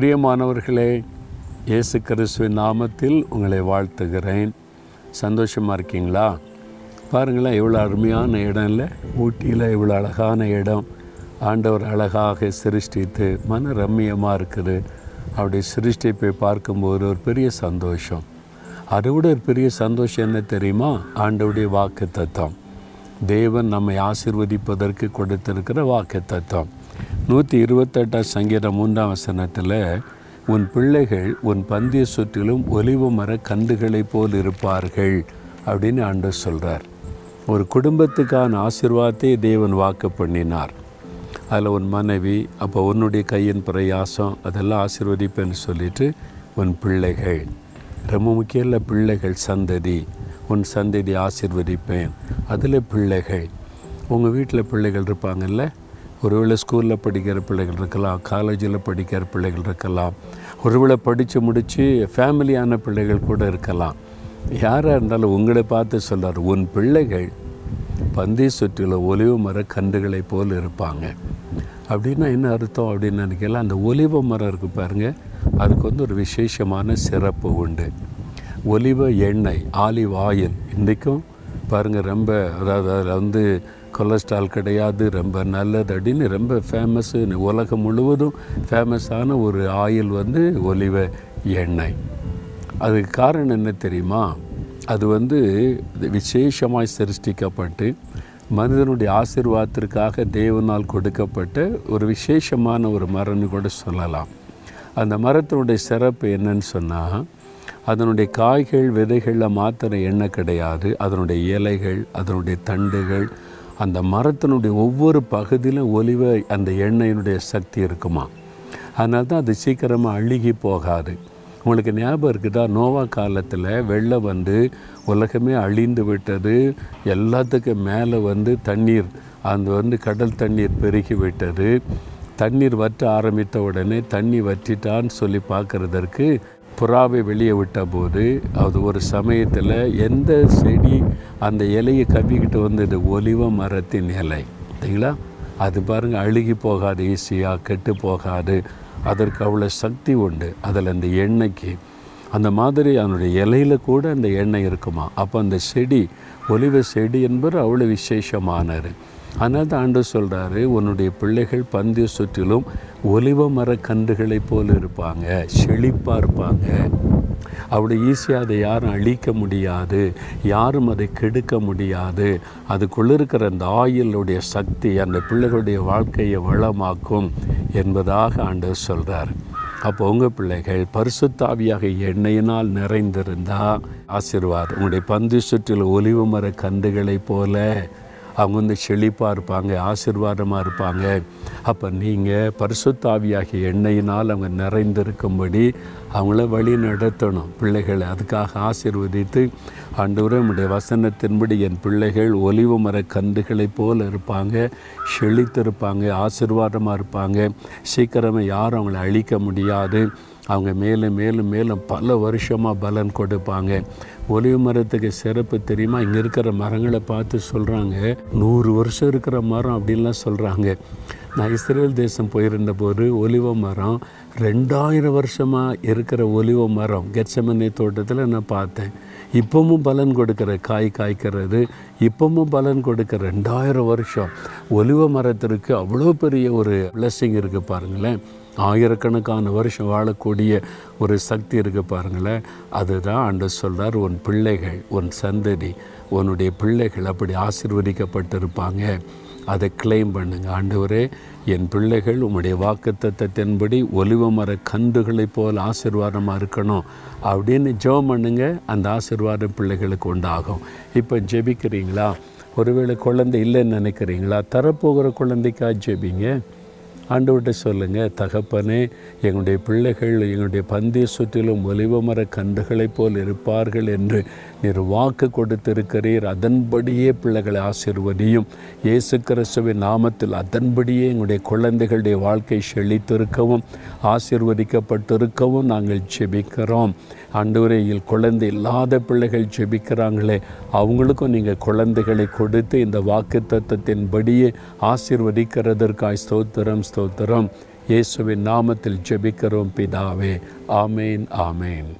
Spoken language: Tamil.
பிரியமானவர்களே இயேசு கிறிஸ்துவின் நாமத்தில் உங்களை வாழ்த்துகிறேன். சந்தோஷமாக இருக்கீங்களா? பாருங்களேன் இவ்வளோ அருமையான இடம் இல்லை ஊட்டியில் இவ்வளோ அழகான இடம். ஆண்டவர் அழகாக சிருஷ்டித்து மன ரம்மியமாக இருக்குது. அப்படி சிருஷ்டிப்பை பார்க்கும்போது ஒரு பெரிய சந்தோஷம். அதை விட ஒரு பெரிய சந்தோஷம் என்ன தெரியுமா? ஆண்டவுடைய வாக்கு தத்துவம் தேவன் நம்மை ஆசிர்வதிப்பதற்கு கொடுத்திருக்கிற வாக்கு தத்துவம் நூற்றி இருபத்தெட்டாம் சங்கீதம் மூன்றாம் வசனத்தில் உன் பிள்ளைகள் உன் பந்திய சுற்றிலும் ஒலிவு மர கன்றுகளைப் போல் இருப்பார்கள் அப்படின்னு ஆண்டு சொல்கிறார் ஒரு குடும்பத்துக்கான ஆசிர்வாதத்தை தேவன் வாக்கு பண்ணினார். அதில் உன் மனைவி அப்போ உன்னுடைய கையின் பிரயாசம் அதெல்லாம் ஆசிர்வதிப்பேன்னு சொல்லிட்டு உன் பிள்ளைகள் ரொம்ப முக்கியம் இல்லை பிள்ளைகள் சந்ததி உன் சந்ததி ஆசிர்வதிப்பேன் அதில் பிள்ளைகள் உங்கள் வீட்டில் பிள்ளைகள் இருப்பாங்கல்ல ஒருவேளை ஸ்கூலில் படிக்கிற பிள்ளைகள் இருக்கலாம் காலேஜில் படிக்கிற பிள்ளைகள் இருக்கலாம் ஒருவேளை படித்து முடித்து ஃபேமிலியான பிள்ளைகள் கூட இருக்கலாம். யாராக இருந்தாலும் உங்களை பார்த்து சொல்கிறார் உன் பிள்ளைகள் பந்தி சுற்றில ஒலிவு மர கன்றுகளைப் போல் இருப்பாங்க. அப்படின்னா என்ன அர்த்தம் அப்படின்னு நினைக்கல? அந்த ஒலிவ மரம் இருக்குது பாருங்கள் அதுக்கு வந்து ஒரு விசேஷமான சிறப்பு உண்டு. ஒலிவ எண்ணெய் ஆலிவ் ஆயில் இன்றைக்கும் பாருங்கள் ரொம்ப அதாவது அதில் வந்து கொலஸ்ட்ரால் கிடையாது ரொம்ப நல்லது அப்படின்னு ரொம்ப ஃபேமஸ்ஸு உலகம் முழுவதும் ஃபேமஸான ஒரு ஆயில் வந்து ஒலிவ எண்ணெய். அதுக்கு காரணம் என்ன தெரியுமா? அது வந்து விசேஷமாய் சிருஷ்டிக்கப்பட்டு மனிதனுடைய ஆசிர்வாதத்திற்காக தேவனால் கொடுக்கப்பட்ட ஒரு விசேஷமான ஒரு மரம்னு கூட சொல்லலாம். அந்த மரத்தினுடைய சிறப்பு என்னன்னு சொன்னால் அதனுடைய காய்கள் விதைகளில் மாத்திர எண்ணெய் கிடையாது. அதனுடைய இலைகள் அதனுடைய தண்டுகள் அந்த மரத்தினுடைய ஒவ்வொரு பகுதியிலும் ஒலிவ அந்த எண்ணெயினுடைய சக்தி இருக்குமா? அதனால தான் அது சீக்கிரமாக அழுகி போகாது. உங்களுக்கு ஞாபகம் இருக்குதா? நோவா காலத்தில் வெள்ளம் வந்து உலகமே அழிந்து விட்டது. எல்லாத்துக்கும் மேலே வந்து தண்ணீர் அந்த வந்து கடல் தண்ணீர் பெருகி விட்டது. தண்ணீர் வற்ற ஆரம்பித்த உடனே தண்ணி வற்றிட்டான்னு சொல்லி பார்க்குறதற்கு புறாவை வெளியே விட்ட போது அது ஒரு சமயத்தில் எந்த செடி அந்த இலையை கவ்விக்கிட்டு வந்தது? ஒலிவ மரத்தின் இலை. சரிங்களா? அது பாருங்கள் அழுகி போகாது ஈஸியாக கெட்டு போகாது. அதற்கு அவ்வளோ சக்தி உண்டு. அதில் அந்த எண்ணெய்க்கு அந்த மாதிரி அதனுடைய இலையில் கூட அந்த எண்ணெய் இருக்குமா? அப்போ அந்த செடி ஒலிவ செடி என்பது அவ்வளோ விசேஷமானது அதனால தான் ஆண்டு சொல்கிறாரு உன்னுடைய பிள்ளைகள் பந்திய சுற்றிலும் ஒலிவ மர கன்றுகளைப் போல் இருப்பாங்க செழிப்பாக இருப்பாங்க. அப்படி ஈஸியாக அதை யாரும் அழிக்க முடியாது யாரும் அதை கெடுக்க முடியாது. அதுக்குள்ளே இருக்கிற அந்த ஆயிலுடைய சக்தி அந்த பிள்ளைகளுடைய வாழ்க்கையை வளமாக்கும் என்பதாக ஆண்டவர் சொல்கிறார் அப்போ உங்கள் பிள்ளைகள் பரிசுத்தாவியாக எண்ணெயினால் நிறைந்திருந்தால் ஆசீர்வாதம். உங்களுடைய பந்து சுற்றில் ஒலிவு மர கன்றுகளைப் போல அவங்க வந்து செழிப்பாக இருப்பாங்க ஆசீர்வாதமாக இருப்பாங்க. அப்போ நீங்கள் பரிசுத்தாவியாகிய எண்ணெயினால் அவங்க நிறைந்திருக்கும்படி அவங்கள வழி நடத்தணும். பிள்ளைகளை அதுக்காக ஆசிர்வதித்து ஆண்டவரே நம்முடைய வசனத்தின்படி என் பிள்ளைகள் ஒலிவு மர கன்றுகளைப் போல் இருப்பாங்க செழித்திருப்பாங்க ஆசிர்வாதமாக இருப்பாங்க. சீக்கிரமாக யாரும் அவங்கள அழிக்க முடியாது. அவங்க மேலும் மேலும் மேலும் பல வருஷமாக பலன் கொடுப்பாங்க. ஒலிவு மரத்துக்கு சிறப்பு தெரியுமா? இங்கே இருக்கிற மரங்களை பார்த்து சொல்கிறாங்க நூறு வருஷம் இருக்கிற மரம் அப்படின்லாம் சொல்கிறாங்க நான் இஸ்ரேல் தேசம் போயிருந்த போது ஒலிவ மரம் ரெண்டாயிரம் வருஷமாக இருக்கிற ஒலிவ மரம் கெட்சமனை தோட்டத்தில் நான் பார்த்தேன். இப்போவும் பலன் கொடுக்கிற காய் காய்க்கிறது இப்போவும் பலன் கொடுக்கிற ரெண்டாயிரம் வருஷம். ஒலிவ மரத்திற்கு அவ்வளோ பெரிய ஒரு பிளஸ்ஸிங் இருக்குது பாருங்களேன். ஆயிரக்கணக்கான வருஷம் வாழக்கூடிய ஒரு சக்தி இருக்குது பாருங்களேன். அதுதான் அண்டு சொல்கிறார் உன் பிள்ளைகள் உன் சந்ததி உன்னுடைய பிள்ளைகள் அப்படி ஆசிர்வதிக்கப்பட்டிருப்பாங்க. அதை கிளைம் பண்ணுங்க. ஆண்டவரே என் பிள்ளைகள் உம்முடைய வாக்குத்தத்தின்படி ஒலிவ மர கன்றுகளைப் போல் ஆசிர்வாதமாக இருக்கணும். அப்படின்னு ஜெபம் பண்ணுங்க. அந்த ஆசிர்வாதம் பிள்ளைகளுக்கு உண்டாகும். இப்போ ஜெபிக்கிறீங்களா? ஒருவேளை குழந்தை இல்லைன்னு நினைக்கிறீங்களா? தரப்போகிற குழந்தைக்கா ஜெபிங்க. ஆண்டவர்கிட்ட சொல்லுங்கள் தகப்பனே எங்களுடைய பிள்ளைகள் எங்களுடைய பந்திய சுற்றிலும் ஒலிவமர கன்றுகளைப் போல் இருப்பார்கள் என்று நீர் வாக்கு கொடுத்திருக்கிறீர். அதன்படியே பிள்ளைகளை ஆசிர்வதியும். இயேசு கிறிஸ்துவின் நாமத்தில் அதன்படியே எங்களுடைய குழந்தைகளுடைய வாழ்க்கை செழித்திருக்கவும் ஆசிர்வதிக்கப்பட்டிருக்கவும் நாங்கள் ஜெபிக்கிறோம். ஆண்டவரையில் குழந்தை இல்லாத பிள்ளைகள் ஜெபிக்கிறாங்களே அவங்களுக்கும் நீங்கள் குழந்தைகளை கொடுத்து இந்த வாக்கு தத்துவத்தின்படியே ஆசிர்வதிக்கிறதற்காய் ஸ்தோத்திரம் ஸ்தோத்திரம். இயேசுவின் நாமத்தில் ஜெபிக்கிறோம் பிதாவே. ஆமேன் ஆமேன்.